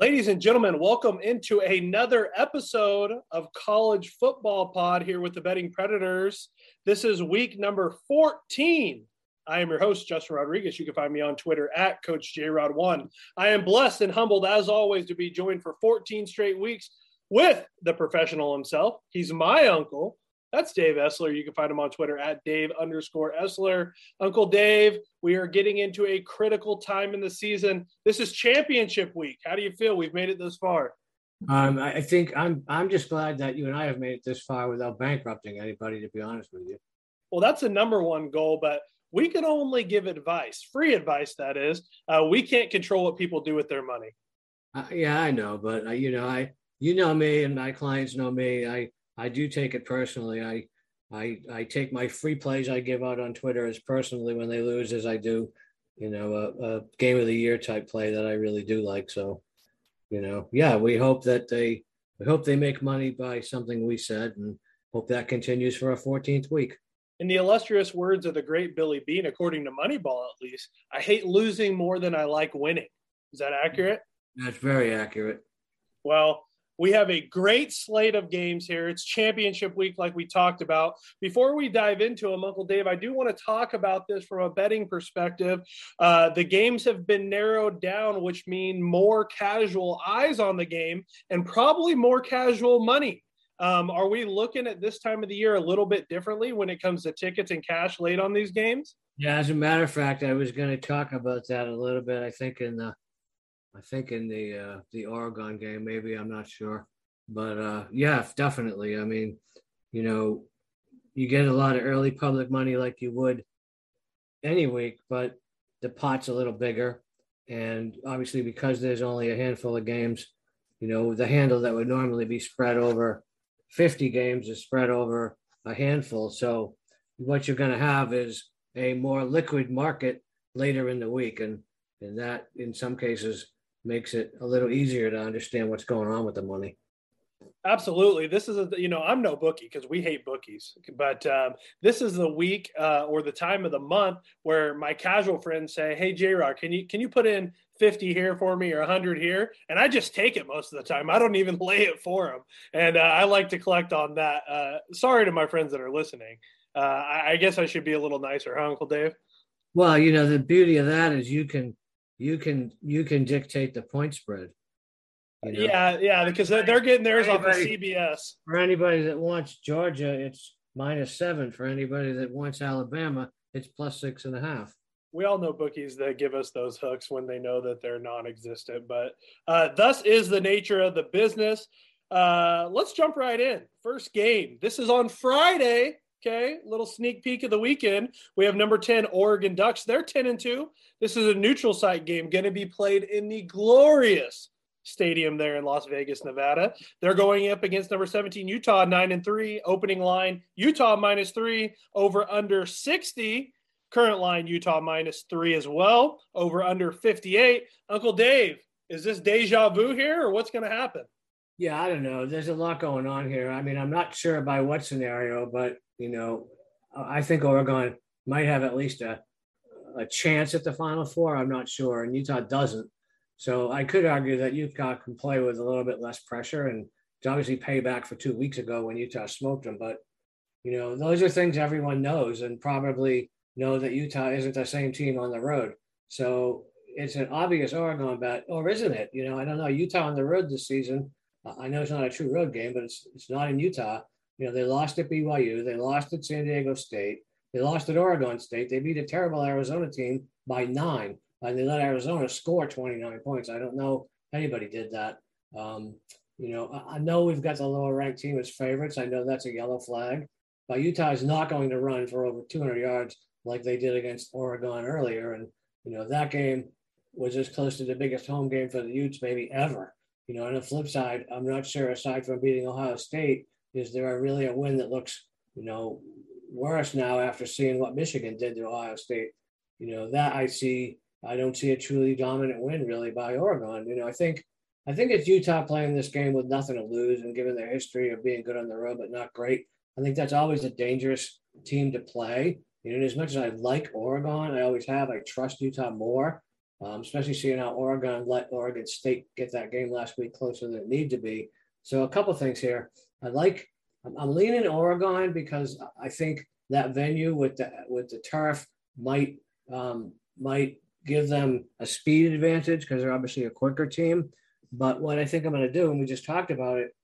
Ladies and gentlemen, welcome into another episode of College Football Pod here with the Betting Predators. This is week number 14. I am your host, Justin Rodriguez. You can find me on Twitter at Coach JRod1. I am blessed and humbled, as always, to be joined for 14 straight weeks with the professional himself. He's my uncle, that's Dave Essler. You can find him on Twitter at Dave underscore Essler. Uncle Dave, we are getting into a critical time in the season. This is championship week. How do you feel? We've made it this far. Um, I think I'm I'm just glad that you and I have made it this far without bankrupting anybody, to be honest with you. Well, that's the number one goal, but we can only give advice, free advice, that is. Uh, we can't control what people do with their money. Uh, yeah, I know, but uh, you know, I you know me and my clients know me. I I do take it personally. I I I take my free plays I give out on Twitter as personally when they lose as I do, you know, a, a game of the year type play that I really do like. So, you know, yeah, we hope that they we hope they make money by something we said and hope that continues for a 14th week. In the illustrious words of the great Billy Beane, according to Moneyball at least, I hate losing more than I like winning. Is that accurate? That's very accurate. Well, we have a great slate of games here. It's championship week, like we talked about. Before we dive into them, Uncle Dave, I do want to talk about this from a betting perspective. Uh, the games have been narrowed down, which mean more casual eyes on the game and probably more casual money. Um, are we looking at this time of the year a little bit differently when it comes to tickets and cash laid on these games? Yeah, as a matter of fact, I was going to talk about that a little bit. I think in the I think in the uh, the Oregon game, maybe I'm not sure, but uh, yeah, definitely. I mean, you know, you get a lot of early public money like you would any week, but the pot's a little bigger, and obviously because there's only a handful of games, you know, the handle that would normally be spread over 50 games is spread over a handful. So what you're going to have is a more liquid market later in the week, and and that in some cases makes it a little easier to understand what's going on with the money. Absolutely. This is a, you know, I'm no bookie because we hate bookies, but um, this is the week uh, or the time of the month where my casual friends say, Hey, J Rock, can you, can you put in 50 here for me or 100 here? And I just take it most of the time. I don't even lay it for them. And uh, I like to collect on that. Uh, sorry to my friends that are listening. Uh, I, I guess I should be a little nicer, huh, Uncle Dave? Well, you know, the beauty of that is you can you can you can dictate the point spread. You know? Yeah, yeah, because they're getting theirs off of CBS. For anybody that wants Georgia, it's minus seven. For anybody that wants Alabama, it's plus six and a half. We all know bookies that give us those hooks when they know that they're non-existent, but uh, thus is the nature of the business. Uh, let's jump right in. First game. This is on Friday. Okay, little sneak peek of the weekend. We have number 10 Oregon Ducks. They're 10 and 2. This is a neutral site game going to be played in the glorious stadium there in Las Vegas, Nevada. They're going up against number 17 Utah 9 and 3. Opening line Utah minus 3 over under 60. Current line Utah minus 3 as well. Over under 58. Uncle Dave, is this deja vu here or what's going to happen? Yeah, I don't know. There's a lot going on here. I mean, I'm not sure by what scenario, but you know, I think Oregon might have at least a a chance at the Final Four. I'm not sure, and Utah doesn't. So I could argue that Utah can play with a little bit less pressure, and it's obviously payback for two weeks ago when Utah smoked them. But you know, those are things everyone knows, and probably know that Utah isn't the same team on the road. So it's an obvious Oregon bet, or isn't it? You know, I don't know. Utah on the road this season. I know it's not a true road game, but it's it's not in Utah. You know, they lost at BYU, they lost at San Diego State, they lost at Oregon State. They beat a terrible Arizona team by nine, and they let Arizona score 29 points. I don't know anybody did that. Um, you know, I know we've got the lower ranked team as favorites. I know that's a yellow flag, but Utah is not going to run for over 200 yards like they did against Oregon earlier. And, you know, that game was as close to the biggest home game for the Utes maybe ever. You know, on the flip side, I'm not sure, aside from beating Ohio State, is there a really a win that looks, you know, worse now after seeing what Michigan did to Ohio State? You know, that I see, I don't see a truly dominant win really by Oregon. You know, I think, I think it's Utah playing this game with nothing to lose and given their history of being good on the road but not great. I think that's always a dangerous team to play. You know, as much as I like Oregon, I always have, I trust Utah more. Um, especially seeing how Oregon let Oregon State get that game last week closer than it need to be. So a couple things here. I like. I'm, I'm leaning Oregon because I think that venue with the with the turf might um, might give them a speed advantage because they're obviously a quicker team. But what I think I'm going to do, and we just talked about it,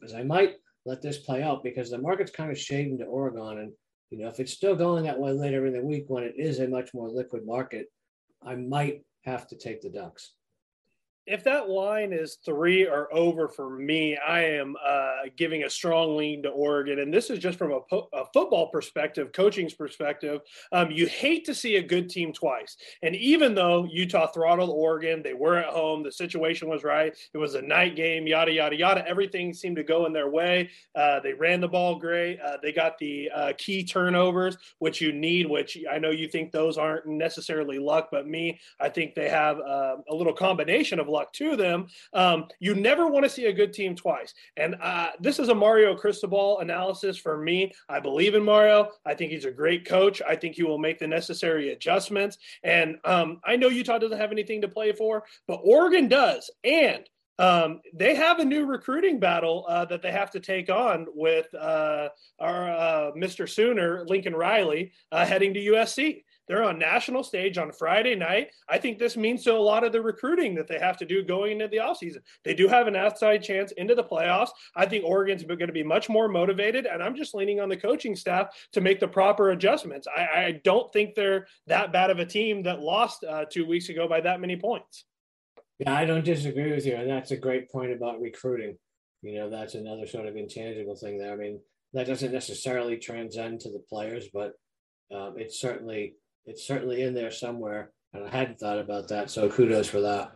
is I might let this play out because the market's kind of shading to Oregon, and you know if it's still going that way later in the week when it is a much more liquid market, I might have to take the Ducks if that line is three or over for me, I am uh, giving a strong lean to Oregon. And this is just from a, po- a football perspective, coaching's perspective. Um, you hate to see a good team twice. And even though Utah throttled Oregon, they were at home, the situation was right, it was a night game, yada, yada, yada. Everything seemed to go in their way. Uh, they ran the ball great. Uh, they got the uh, key turnovers, which you need, which I know you think those aren't necessarily luck, but me, I think they have uh, a little combination of luck to them. Um, you never want to see a good team twice. And uh, this is a Mario Cristobal analysis for me. I believe in Mario. I think he's a great coach. I think he will make the necessary adjustments. And um, I know Utah doesn't have anything to play for, but Oregon does. And um, they have a new recruiting battle uh, that they have to take on with uh, our uh, Mr. Sooner, Lincoln Riley, uh, heading to USC. They're on national stage on Friday night. I think this means to a lot of the recruiting that they have to do going into the offseason. They do have an outside chance into the playoffs. I think Oregon's going to be much more motivated, and I'm just leaning on the coaching staff to make the proper adjustments. I, I don't think they're that bad of a team that lost uh, two weeks ago by that many points. Yeah, I don't disagree with you, and that's a great point about recruiting. You know, that's another sort of intangible thing there. I mean, that doesn't necessarily transcend to the players, but um, it certainly it's certainly in there somewhere. And I hadn't thought about that. So kudos for that.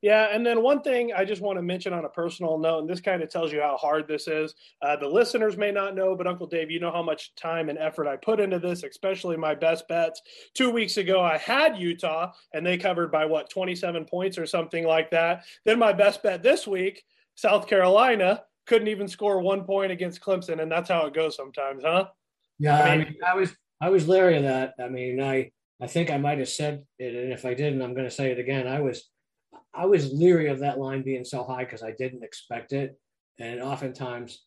Yeah, and then one thing I just want to mention on a personal note, and this kind of tells you how hard this is. Uh, the listeners may not know, but Uncle Dave, you know how much time and effort I put into this, especially my best bets. Two weeks ago, I had Utah, and they covered by what, 27 points or something like that. Then my best bet this week, South Carolina, couldn't even score one point against Clemson, and that's how it goes sometimes, huh? Yeah, I, mean, I, mean, I was I was leery of that. I mean, I I think I might have said it, and if I didn't, I'm going to say it again. I was I was leery of that line being so high because I didn't expect it, and oftentimes,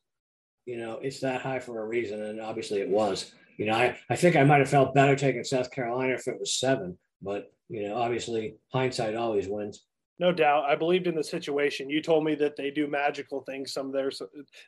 you know, it's that high for a reason, and obviously it was. You know, I I think I might have felt better taking South Carolina if it was seven, but you know, obviously hindsight always wins no doubt. I believed in the situation. You told me that they do magical things some there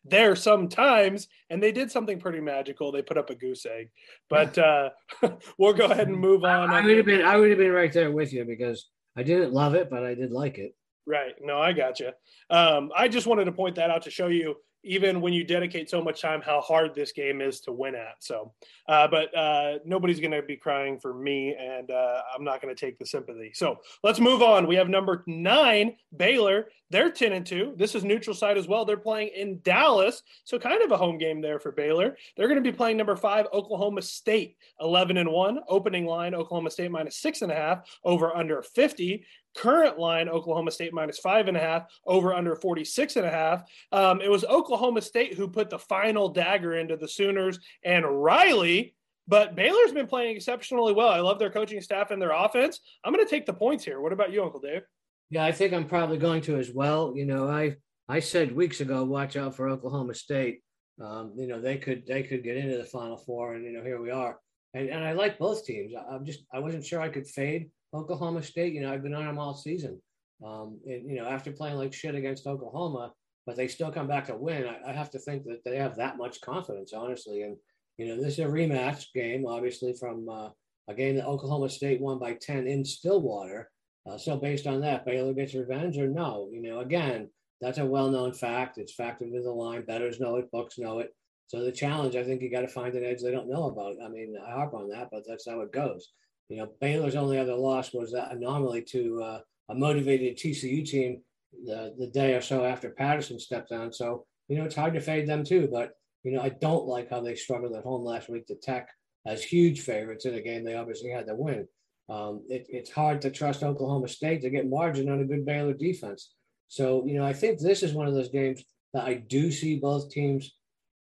there sometimes, and they did something pretty magical. They put up a goose egg, but uh, we'll go ahead and move on. I, I would have been I would have been right there with you because I didn't love it, but I did like it. Right. No, I got you. Um, I just wanted to point that out to show you even when you dedicate so much time, how hard this game is to win at. So, uh, but uh, nobody's going to be crying for me, and uh, I'm not going to take the sympathy. So let's move on. We have number nine, Baylor. They're 10 and 2. This is neutral site as well. They're playing in Dallas. So kind of a home game there for Baylor. They're going to be playing number five, Oklahoma State, 11 and 1. Opening line, Oklahoma State minus six and a half, over under 50. Current line, Oklahoma State minus five and a half, over under 46 and a half. Um, it was Oklahoma State who put the final dagger into the Sooners and Riley. But Baylor's been playing exceptionally well. I love their coaching staff and their offense. I'm going to take the points here. What about you, Uncle Dave? Yeah, I think I'm probably going to as well. You know, I I said weeks ago, watch out for Oklahoma State. Um, you know, they could they could get into the Final Four, and you know, here we are. And and I like both teams. I, I'm just I wasn't sure I could fade Oklahoma State. You know, I've been on them all season. Um, and, you know, after playing like shit against Oklahoma, but they still come back to win. I, I, have to think that they have that much confidence, honestly. And you know, this is a rematch game, obviously from uh, a game that Oklahoma State won by ten in Stillwater. Uh, so based on that, Baylor gets revenge or no? You know, again, that's a well-known fact. It's factored into the line. Bettors know it. Books know it. So the challenge, I think, you got to find an edge they don't know about. I mean, I harp on that, but that's how it goes. You know, Baylor's only other loss was that anomaly to uh, a motivated TCU team the, the day or so after Patterson stepped down. So, you know, it's hard to fade them too. But, you know, I don't like how they struggled at home last week to Tech as huge favorites in a game they obviously had to win. Um, it, it's hard to trust Oklahoma State to get margin on a good Baylor defense. So, you know, I think this is one of those games that I do see both teams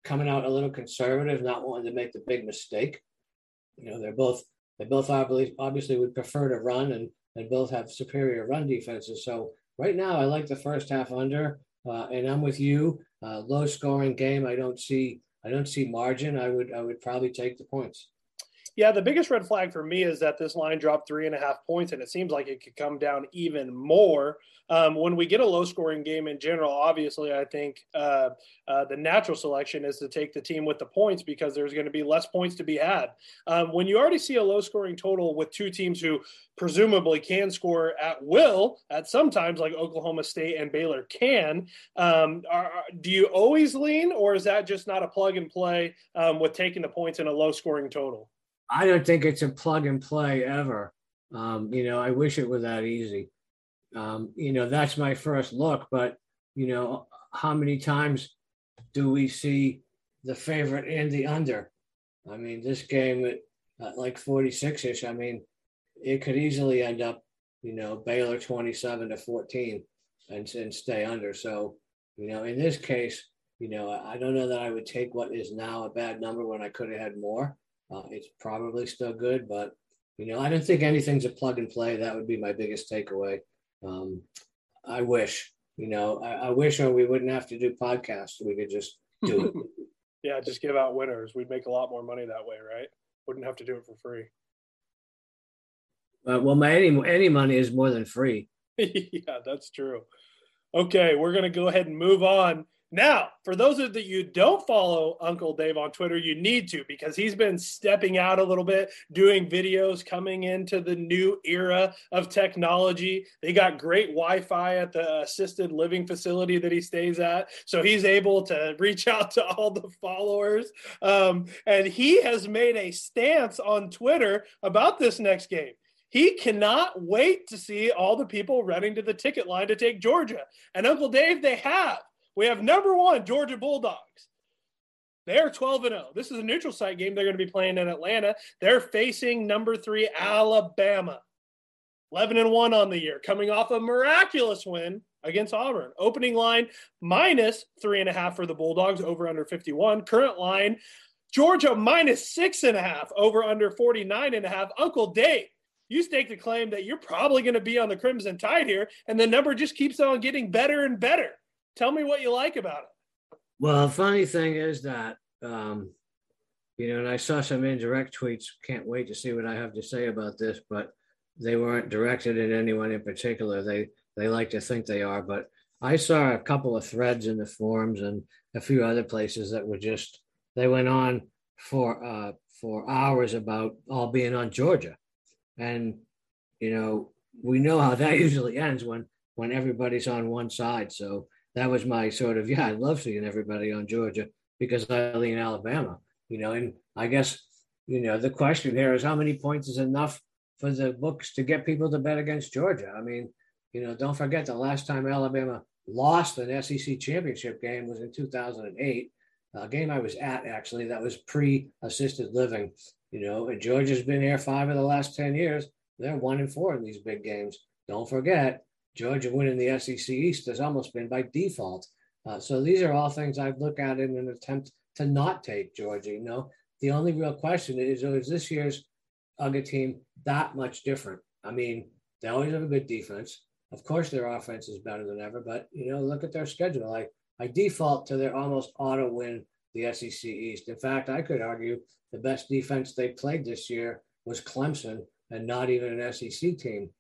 coming out a little conservative, not wanting to make the big mistake. You know, they're both they both obviously obviously would prefer to run, and and both have superior run defenses. So right now, I like the first half under, uh, and I'm with you. Uh, low scoring game. I don't see. I don't see margin. I would. I would probably take the points. Yeah, the biggest red flag for me is that this line dropped three and a half points, and it seems like it could come down even more. Um, when we get a low scoring game in general, obviously, I think uh, uh, the natural selection is to take the team with the points because there's going to be less points to be had. Um, when you already see a low scoring total with two teams who presumably can score at will at some times, like Oklahoma State and Baylor can, um, are, do you always lean, or is that just not a plug and play um, with taking the points in a low scoring total? I don't think it's a plug and play ever. Um, you know, I wish it were that easy. Um, you know, that's my first look, but you know, how many times do we see the favorite and the under? I mean, this game at, at like 46 ish, I mean, it could easily end up, you know, Baylor 27 to 14 and, and stay under. So, you know, in this case, you know, I don't know that I would take what is now a bad number when I could have had more. Uh, it's probably still good, but you know, I don't think anything's a plug and play. That would be my biggest takeaway. Um, I wish, you know, I, I wish or we wouldn't have to do podcasts. We could just do it. yeah, just give out winners. We'd make a lot more money that way, right? Wouldn't have to do it for free. Uh, well, my any any money is more than free. yeah, that's true. Okay, we're gonna go ahead and move on now, for those of that you don't follow Uncle Dave on Twitter, you need to because he's been stepping out a little bit, doing videos, coming into the new era of technology. They got great Wi-Fi at the assisted living facility that he stays at, so he's able to reach out to all the followers. Um, and he has made a stance on Twitter about this next game. He cannot wait to see all the people running to the ticket line to take Georgia. And Uncle Dave, they have. We have number one, Georgia Bulldogs. They're 12 and 0. This is a neutral site game. They're going to be playing in Atlanta. They're facing number three, Alabama. 11 and 1 on the year, coming off a miraculous win against Auburn. Opening line minus three and a half for the Bulldogs, over under 51. Current line, Georgia minus six and a half, over under 49 and a half. Uncle Dave, you stake the claim that you're probably going to be on the Crimson Tide here, and the number just keeps on getting better and better. Tell me what you like about it. Well, funny thing is that, um, you know, and I saw some indirect tweets. Can't wait to see what I have to say about this, but they weren't directed at anyone in particular. They they like to think they are, but I saw a couple of threads in the forums and a few other places that were just they went on for uh, for hours about all being on Georgia, and you know we know how that usually ends when when everybody's on one side. So that was my sort of yeah. I love seeing everybody on Georgia because I lean Alabama, you know. And I guess you know the question here is how many points is enough for the books to get people to bet against Georgia? I mean, you know, don't forget the last time Alabama lost an SEC championship game was in 2008, a game I was at actually. That was pre-assisted living, you know. And Georgia's been here five of the last ten years. They're one and four in these big games. Don't forget, Georgia winning the SEC East has almost been by default. Uh, so these are all things I'd look at in an attempt to not take Georgia. You know, the only real question is, is this year's UGA team that much different? I mean, they always have a good defense. Of course, their offense is better than ever, but you know, look at their schedule. I I default to their almost auto win the SEC East. In fact, I could argue the best defense they played this year was Clemson, and not even an SEC team.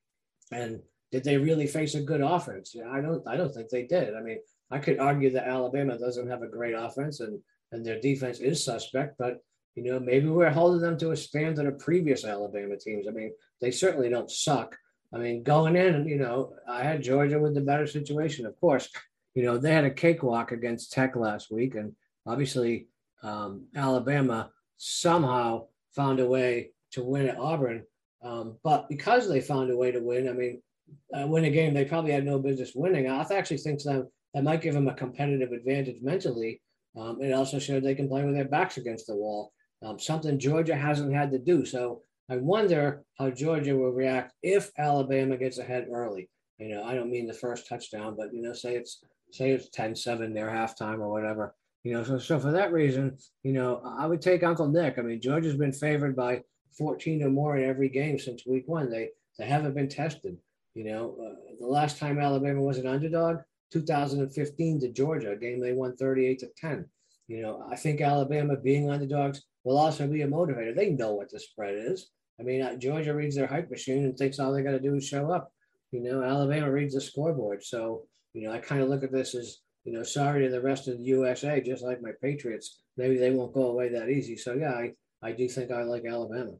And did they really face a good offense? I don't. I don't think they did. I mean, I could argue that Alabama doesn't have a great offense and and their defense is suspect, but you know maybe we're holding them to a standard of previous Alabama teams. I mean, they certainly don't suck. I mean, going in, you know, I had Georgia with the better situation. Of course, you know they had a cakewalk against Tech last week, and obviously um, Alabama somehow found a way to win at Auburn. Um, but because they found a way to win, I mean, uh, win a game they probably had no business winning. I actually think that that might give them a competitive advantage mentally. Um, it also showed they can play with their backs against the wall, um, something Georgia hasn't had to do. So I wonder how Georgia will react if Alabama gets ahead early. You know, I don't mean the first touchdown, but you know, say it's say it's 10-7 their halftime or whatever. You know, so so for that reason, you know, I would take Uncle Nick. I mean, Georgia's been favored by 14 or more in every game since week one. They They haven't been tested. You know, uh, the last time Alabama was an underdog, 2015 to Georgia, a game they won 38 to 10. You know, I think Alabama being underdogs will also be a motivator. They know what the spread is. I mean, uh, Georgia reads their hype machine and thinks all they got to do is show up. You know, Alabama reads the scoreboard. So, you know, I kind of look at this as, you know, sorry to the rest of the USA, just like my Patriots. Maybe they won't go away that easy. So, yeah, I, I do think I like Alabama.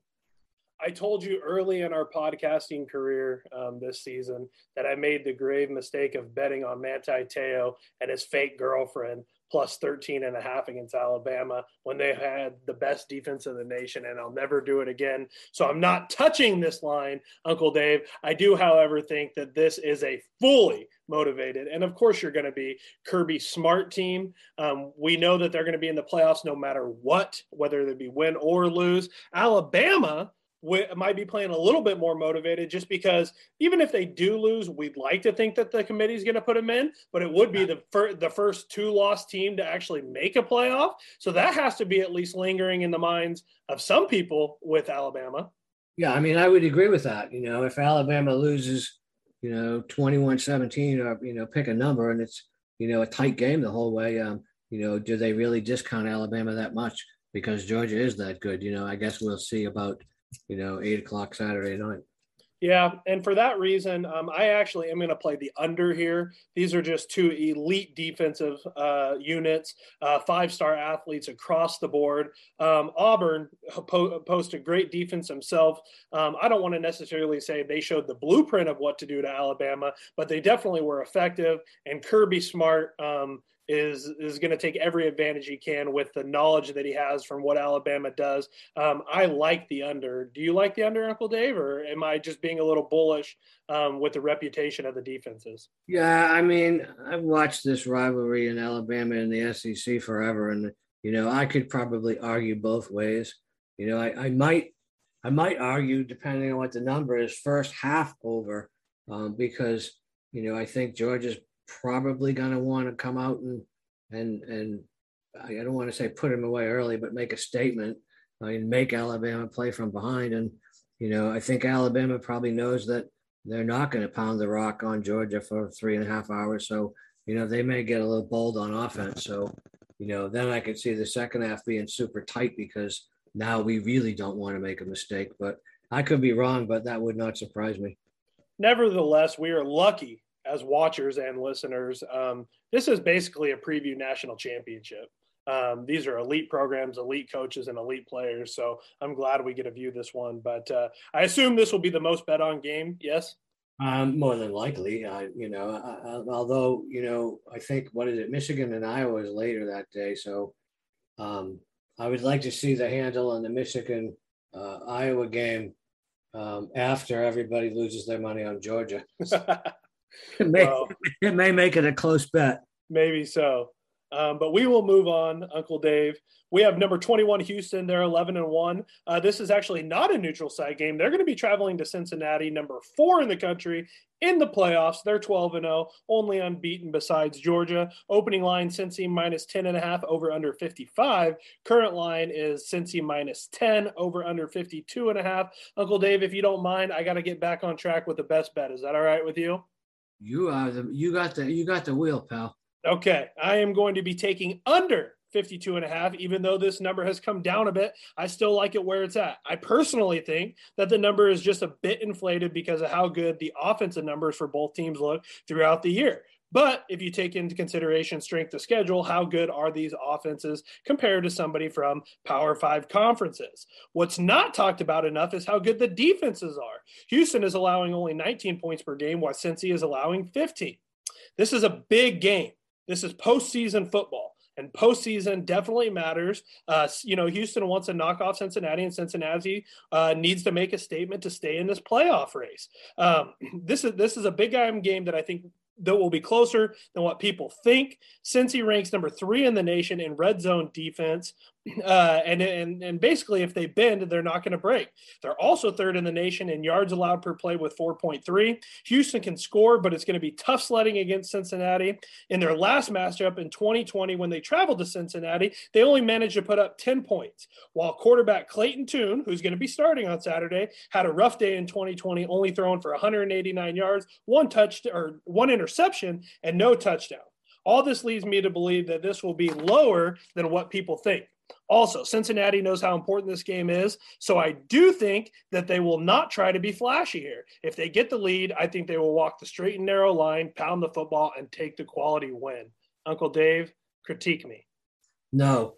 I told you early in our podcasting career um, this season that I made the grave mistake of betting on Manti Te'o and his fake girlfriend plus 13 and a half against Alabama when they had the best defense in the nation, and I'll never do it again. So I'm not touching this line, Uncle Dave. I do, however, think that this is a fully motivated, and of course, you're going to be Kirby Smart team. Um, we know that they're going to be in the playoffs no matter what, whether they be win or lose. Alabama might be playing a little bit more motivated just because even if they do lose, we'd like to think that the committee is going to put them in, but it would be the, fir- the first two loss team to actually make a playoff. So that has to be at least lingering in the minds of some people with Alabama. Yeah, I mean, I would agree with that. You know, if Alabama loses, you know, 21 17 or, you know, pick a number and it's, you know, a tight game the whole way, um, you know, do they really discount Alabama that much? Because Georgia is that good. You know, I guess we'll see about you know, eight o'clock Saturday night. Yeah, and for that reason, um, I actually am going to play the under here. These are just two elite defensive uh, units, uh, five-star athletes across the board. Um, Auburn po- posted great defense himself. Um, I don't want to necessarily say they showed the blueprint of what to do to Alabama, but they definitely were effective. And Kirby Smart um, is is going to take every advantage he can with the knowledge that he has from what Alabama does. Um, I like the under. Do you like the under, Uncle Dave, or am I just being a little bullish um, with the reputation of the defenses? Yeah, I mean, I've watched this rivalry in Alabama and the SEC forever, and you know, I could probably argue both ways. You know, I, I might I might argue, depending on what the number is, first half over, um, because you know I think Georgia's probably going to want to come out and and and I don't want to say put him away early, but make a statement I mean, make Alabama play from behind. And you know, I think Alabama probably knows that they're not going to pound the rock on Georgia for three and a half hours. So you know, they may get a little bold on offense. So you know, then I could see the second half being super tight because now we really don't want to make a mistake. But I could be wrong, but that would not surprise me. Nevertheless, we are lucky as watchers and listeners, um, this is basically a preview national championship. Um, these are elite programs, elite coaches, and elite players. So I'm glad we get to view this one. But uh, I assume this will be the most bet on game. Yes. Um, more than likely, uh, you know. Uh, although you know, I think what is it? Michigan and Iowa is later that day, so um, I would like to see the handle on the Michigan uh, Iowa game um, after everybody loses their money on Georgia. It may, it may make it a close bet. Maybe so. Um, but we will move on, Uncle Dave. We have number 21 Houston. They're 11 and 1. Uh, this is actually not a neutral site game. They're going to be traveling to Cincinnati, number four in the country in the playoffs. They're 12 and 0, only unbeaten besides Georgia. Opening line Cincy minus 10 and a half over under 55. Current line is Cincy minus 10 over under 52 and a half. Uncle Dave, if you don't mind, I got to get back on track with the best bet. Is that all right with you? You are the you got the you got the wheel, pal. Okay. I am going to be taking under 52 and a half, even though this number has come down a bit. I still like it where it's at. I personally think that the number is just a bit inflated because of how good the offensive numbers for both teams look throughout the year. But if you take into consideration strength of schedule, how good are these offenses compared to somebody from Power Five conferences? What's not talked about enough is how good the defenses are. Houston is allowing only 19 points per game, while Cincy is allowing 15. This is a big game. This is postseason football and postseason definitely matters. Uh, you know, Houston wants to knock off Cincinnati, and Cincinnati uh, needs to make a statement to stay in this playoff race. Um, this is this is a big game that I think that will be closer than what people think. Cincy ranks number three in the nation in red zone defense, Uh, and, and and basically, if they bend, they're not going to break. They're also third in the nation in yards allowed per play with 4.3. Houston can score, but it's going to be tough sledding against Cincinnati. In their last matchup in 2020, when they traveled to Cincinnati, they only managed to put up 10 points. While quarterback Clayton Tune, who's going to be starting on Saturday, had a rough day in 2020, only throwing for 189 yards, one touch or one interception, and no touchdown. All this leads me to believe that this will be lower than what people think. Also, Cincinnati knows how important this game is. So I do think that they will not try to be flashy here. If they get the lead, I think they will walk the straight and narrow line, pound the football, and take the quality win. Uncle Dave, critique me. No.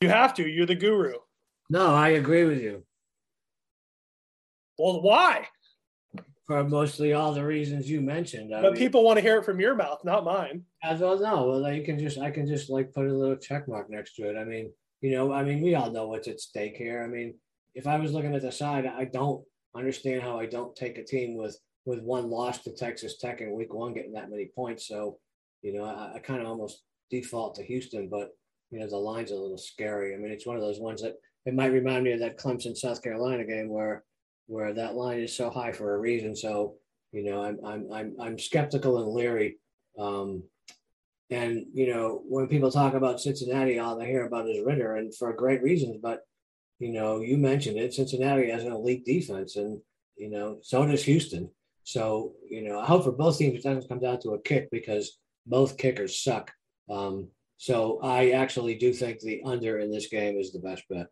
You have to. You're the guru. No, I agree with you. Well, why? For mostly all the reasons you mentioned. I but mean, people want to hear it from your mouth, not mine. As well, no. Well, you can just I can just like put a little check mark next to it. I mean, you know, I mean, we all know what's at stake here. I mean, if I was looking at the side, I don't understand how I don't take a team with with one loss to Texas Tech in Week One getting that many points. So, you know, I, I kind of almost default to Houston, but you know, the line's a little scary. I mean, it's one of those ones that it might remind me of that Clemson South Carolina game where where that line is so high for a reason. So, you know, I'm I'm I'm I'm skeptical and leery. Um, and you know, when people talk about Cincinnati, all they hear about is Ridder, and for great reasons. But you know, you mentioned it. Cincinnati has an elite defense, and you know, so does Houston. So you know, I hope for both teams it doesn't come down to a kick because both kickers suck. Um, so I actually do think the under in this game is the best bet.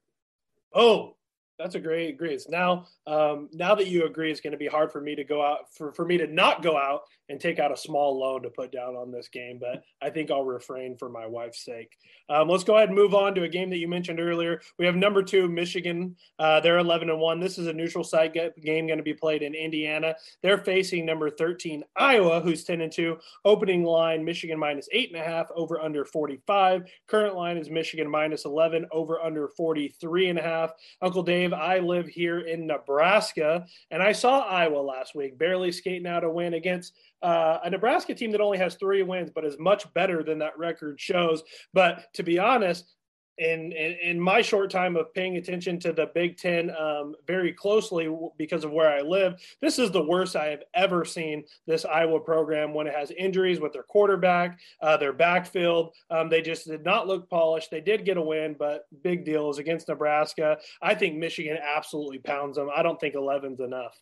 Oh, that's a great agree. Now, um, now that you agree, it's going to be hard for me to go out for, for me to not go out and take out a small loan to put down on this game, but I think I'll refrain for my wife's sake. Um, let's go ahead and move on to a game that you mentioned earlier. We have number two, Michigan. Uh, they're 11 and one. This is a neutral site game going to be played in Indiana. They're facing number 13, Iowa, who's 10 and two. Opening line, Michigan minus eight and a half, over under 45. Current line is Michigan minus 11, over under 43 and a half. Uncle Dave, I live here in Nebraska, and I saw Iowa last week, barely skating out a win against uh, a Nebraska team that only has three wins, but is much better than that record shows. But to be honest, in, in, in my short time of paying attention to the Big Ten um, very closely because of where I live, this is the worst I have ever seen this Iowa program when it has injuries with their quarterback, uh, their backfield. Um, they just did not look polished. They did get a win, but big deal is against Nebraska. I think Michigan absolutely pounds them. I don't think 11's enough.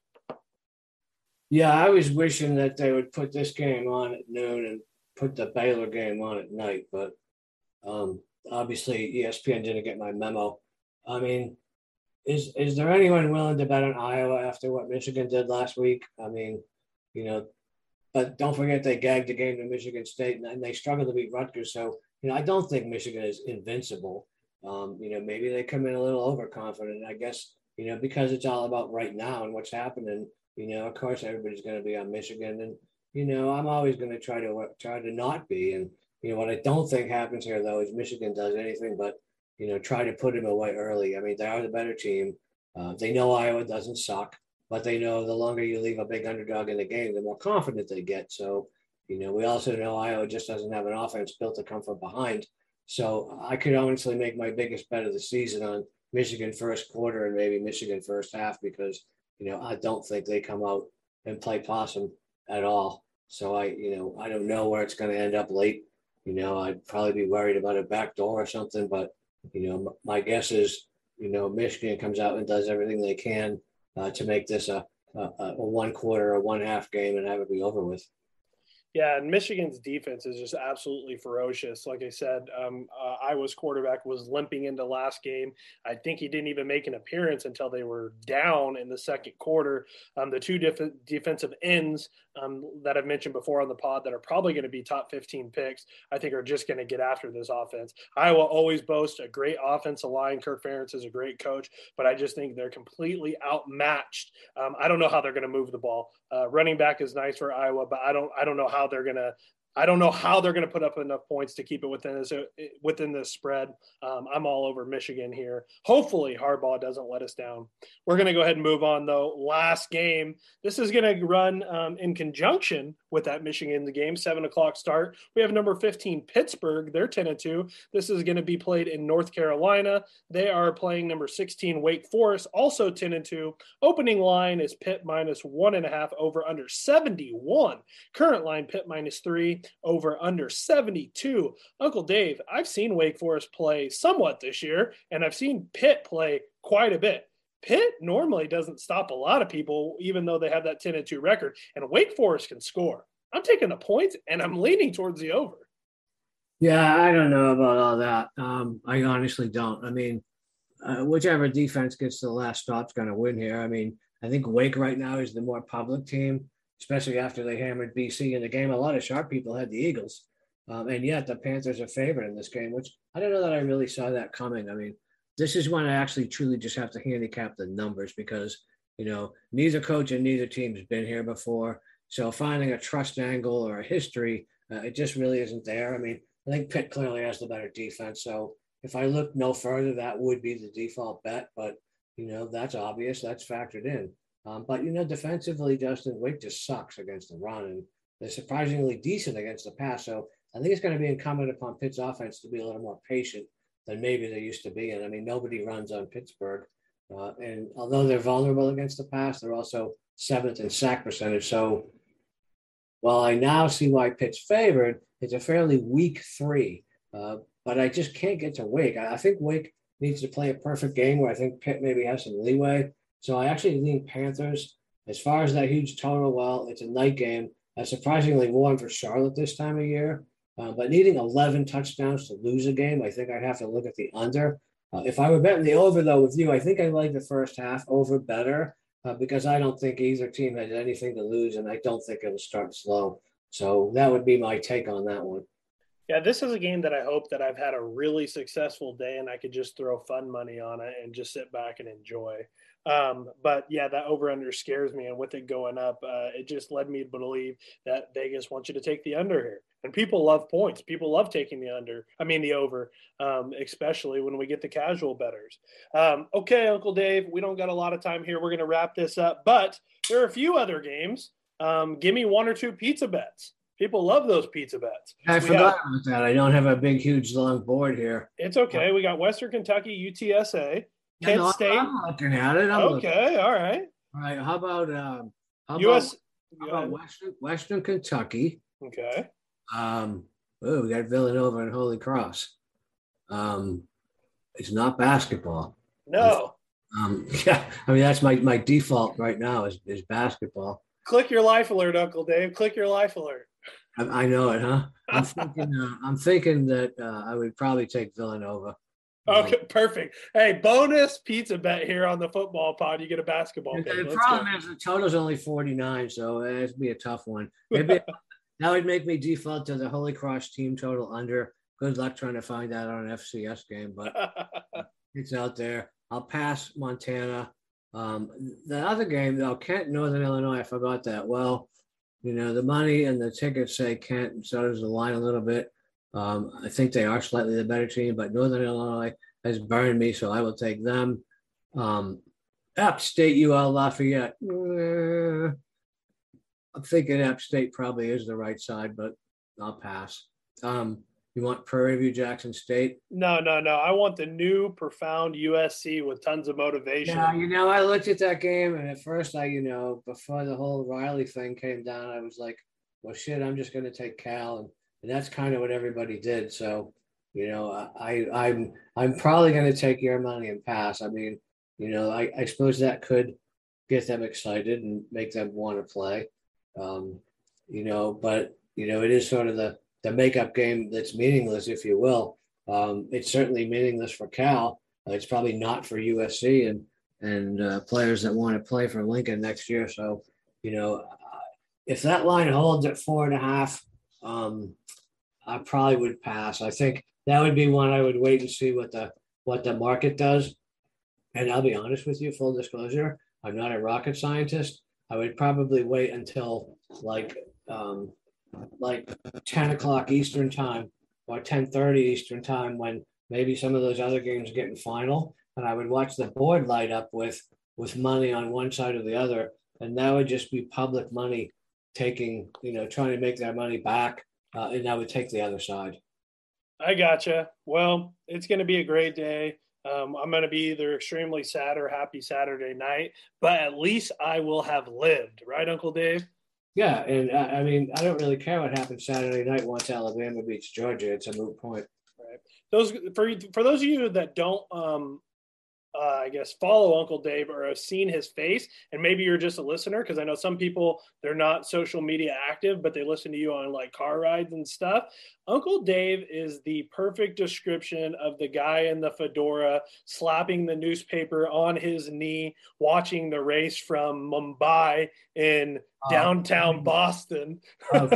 Yeah, I was wishing that they would put this game on at noon and put the Baylor game on at night, but um, obviously ESPN didn't get my memo. I mean, is is there anyone willing to bet on Iowa after what Michigan did last week? I mean, you know, but don't forget they gagged the game to Michigan State and they struggled to beat Rutgers. So you know, I don't think Michigan is invincible. Um, you know, maybe they come in a little overconfident. I guess you know because it's all about right now and what's happening you know, of course, everybody's going to be on Michigan, and you know, I'm always going to try to try to not be. And you know, what I don't think happens here though is Michigan does anything but you know try to put him away early. I mean, they are the better team. Uh, they know Iowa doesn't suck, but they know the longer you leave a big underdog in the game, the more confident they get. So, you know, we also know Iowa just doesn't have an offense built to come from behind. So I could honestly make my biggest bet of the season on Michigan first quarter and maybe Michigan first half because you know, I don't think they come out and play possum at all. So I, you know, I don't know where it's going to end up late. You know, I'd probably be worried about a back door or something, but you know, my guess is, you know, Michigan comes out and does everything they can uh, to make this a, a, a one quarter or one half game and have it be over with. Yeah, and Michigan's defense is just absolutely ferocious. Like I said, um, uh, Iowa's quarterback was limping into last game. I think he didn't even make an appearance until they were down in the second quarter. Um, the two defensive ends um, that I've mentioned before on the pod that are probably going to be top 15 picks, I think are just going to get after this offense. Iowa always boasts a great offensive line. Kirk Ferentz is a great coach, but I just think they're completely outmatched. Um, I don't know how they're going to move the ball. Uh, running back is nice for Iowa, but I don't I don't know how they're going to I don't know how they're going to put up enough points to keep it within this within this spread. Um, I'm all over Michigan here. Hopefully, Harbaugh doesn't let us down. We're going to go ahead and move on though. Last game. This is going to run um, in conjunction with that Michigan the game. Seven o'clock start. We have number 15 Pittsburgh. They're 10 and two. This is going to be played in North Carolina. They are playing number 16 Wake Forest, also 10 and two. Opening line is Pitt minus one and a half over under 71. Current line Pitt minus three over under 72. Uncle Dave, I've seen Wake Forest play somewhat this year, and I've seen Pitt play quite a bit. Pitt normally doesn't stop a lot of people, even though they have that 10 and 2 record, and Wake Forest can score. I'm taking the points and I'm leaning towards the over. Yeah, I don't know about all that. Um, I honestly don't. I mean, uh, whichever defense gets the last stop is going to win here. I mean, I think Wake right now is the more public team especially after they hammered BC in the game. A lot of sharp people had the Eagles, um, and yet the Panthers are favored in this game, which I don't know that I really saw that coming. I mean, this is when I actually truly just have to handicap the numbers because you know neither coach and neither team's been here before. So finding a trust angle or a history, uh, it just really isn't there. I mean, I think Pitt clearly has the better defense. So if I look no further, that would be the default bet. But you know, that's obvious. That's factored in. Um, but you know, defensively, Justin Wake just sucks against the run, and they're surprisingly decent against the pass. So I think it's going to be incumbent upon Pitt's offense to be a little more patient than maybe they used to be. And I mean, nobody runs on Pittsburgh, uh, and although they're vulnerable against the pass, they're also seventh in sack percentage. So while I now see why Pitt's favored, it's a fairly weak three. Uh, but I just can't get to Wake. I, I think Wake needs to play a perfect game where I think Pitt maybe has some leeway. So I actually lean Panthers, as far as that huge total, well, it's a night game. Uh, surprisingly warm for Charlotte this time of year. Uh, but needing 11 touchdowns to lose a game, I think I'd have to look at the under. Uh, if I were betting the over, though, with you, I think I like the first half over better uh, because I don't think either team has anything to lose, and I don't think it'll start slow. So that would be my take on that one. Yeah, this is a game that I hope that I've had a really successful day and I could just throw fun money on it and just sit back and enjoy. Um, but yeah, that over under scares me. And with it going up, uh, it just led me to believe that Vegas wants you to take the under here. And people love points. People love taking the under. I mean, the over, um, especially when we get the casual betters. Um, okay, Uncle Dave, we don't got a lot of time here. We're going to wrap this up. But there are a few other games. Um, give me one or two pizza bets. People love those pizza bets. I we forgot have, about that. I don't have a big, huge, long board here. It's okay. We got Western Kentucky, UTSA. Kent no, State. I'm looking at it. I'm okay, looking. all right. All right. How about um, how US? About, how about Western Western Kentucky? Okay. Um. Oh, we got Villanova and Holy Cross. Um, it's not basketball. No. Um, yeah, I mean that's my, my default right now is, is basketball. Click your life alert, Uncle Dave. Click your life alert. I, I know it, huh? I'm thinking. Uh, I'm thinking that uh, I would probably take Villanova. Okay, perfect. Hey, bonus pizza bet here on the football pod. You get a basketball. The, the problem go. is the total's only 49, so it'd be a tough one. Maybe that would make me default to the Holy Cross team total under. Good luck trying to find that on an FCS game, but it's out there. I'll pass Montana. Um, the other game, though, Kent, Northern Illinois, I forgot that. Well, you know, the money and the tickets say Kent, and so does the line a little bit. Um, I think they are slightly the better team, but Northern Illinois has burned me, so I will take them. Um, State, UL Lafayette. Eh, I'm thinking App State probably is the right side, but I'll pass. Um, you want Prairie View Jackson State? No, no, no. I want the new profound USC with tons of motivation. Yeah, you know, I looked at that game, and at first, I, you know, before the whole Riley thing came down, I was like, well, shit, I'm just going to take Cal. And and that's kind of what everybody did. So, you know, I I'm I'm probably going to take your money and pass. I mean, you know, I, I suppose that could get them excited and make them want to play. Um, you know, but you know, it is sort of the the makeup game that's meaningless, if you will. Um, it's certainly meaningless for Cal. Uh, it's probably not for USC and and uh, players that want to play for Lincoln next year. So, you know, if that line holds at four and a half, um, I probably would pass. I think that would be one I would wait and see what the what the market does. And I'll be honest with you, full disclosure, I'm not a rocket scientist. I would probably wait until like um, like 10 o'clock Eastern time or 10:30 Eastern time when maybe some of those other games are getting final, and I would watch the board light up with with money on one side or the other, and that would just be public money taking, you know, trying to make their money back, uh, and that would take the other side. I gotcha. Well, it's going to be a great day. Um, I'm going to be either extremely sad or happy Saturday night, but at least I will have lived, right, Uncle Dave? Yeah, and uh, I mean, I don't really care what happens Saturday night once Alabama beats Georgia. It's a moot point. Right. Those for for those of you that don't um, uh, I guess, follow Uncle Dave or have seen his face, and maybe you're just a listener because I know some people they're not social media active, but they listen to you on like car rides and stuff. Uncle Dave is the perfect description of the guy in the fedora slapping the newspaper on his knee, watching the race from Mumbai in oh, downtown Boston. Oh,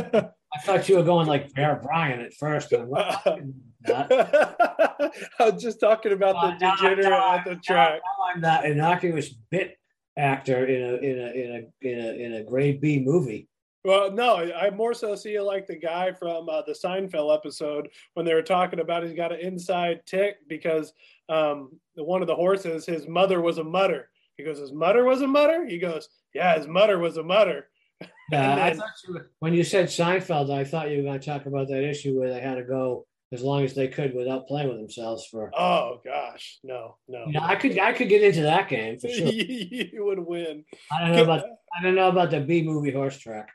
I thought you were going like Bear Bryant at first. I was just talking about the uh, degenerate now, at the track. Now I'm that innocuous bit actor in a in a in a in a in a grade B movie. Well, no, I more so see you like the guy from uh, the Seinfeld episode when they were talking about he's got an inside tick because um, one of the horses, his mother was a mudder. He goes, his mother was a mudder. He goes, yeah, his mother was a mudder. Yeah, I thought you when you said Seinfeld, I thought you were going to talk about that issue where they had to go as long as they could without playing with themselves for. Oh gosh, no, no. You know, I could I could get into that game for sure. you would win. I don't know about I don't know about the B movie horse track.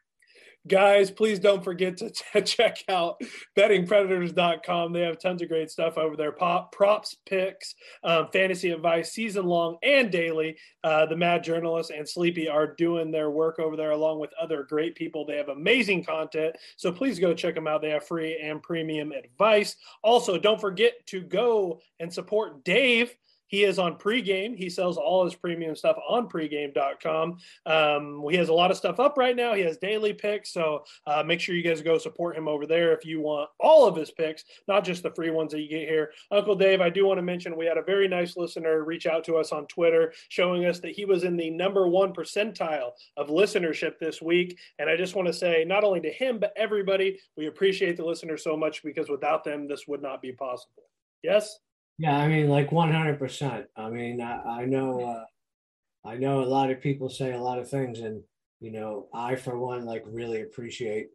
Guys, please don't forget to t- check out bettingpredators.com. They have tons of great stuff over there pop, props, picks, um, fantasy advice, season long and daily. Uh, the Mad Journalist and Sleepy are doing their work over there along with other great people. They have amazing content. So please go check them out. They have free and premium advice. Also, don't forget to go and support Dave he is on pregame. He sells all his premium stuff on pregame.com. Um, he has a lot of stuff up right now. He has daily picks. So uh, make sure you guys go support him over there if you want all of his picks, not just the free ones that you get here. Uncle Dave, I do want to mention we had a very nice listener reach out to us on Twitter showing us that he was in the number one percentile of listenership this week. And I just want to say, not only to him, but everybody, we appreciate the listeners so much because without them, this would not be possible. Yes? Yeah, I mean, like one hundred percent. I mean, I, I know, uh, I know a lot of people say a lot of things, and you know, I for one like really appreciate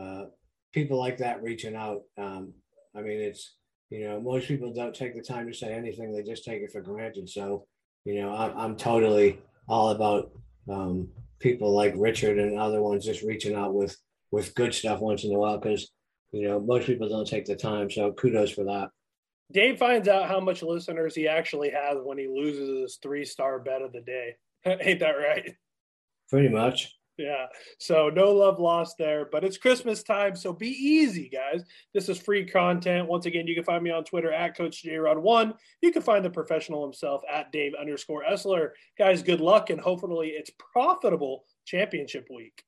uh, people like that reaching out. Um, I mean, it's you know, most people don't take the time to say anything; they just take it for granted. So, you know, I'm, I'm totally all about um, people like Richard and other ones just reaching out with with good stuff once in a while because you know most people don't take the time. So, kudos for that. Dave finds out how much listeners he actually has when he loses his three star bet of the day. Ain't that right? Pretty much. Yeah. So no love lost there, but it's Christmas time, so be easy, guys. This is free content. Once again, you can find me on Twitter at Coach One. You can find the professional himself at Dave underscore Essler. Guys, good luck and hopefully it's profitable championship week.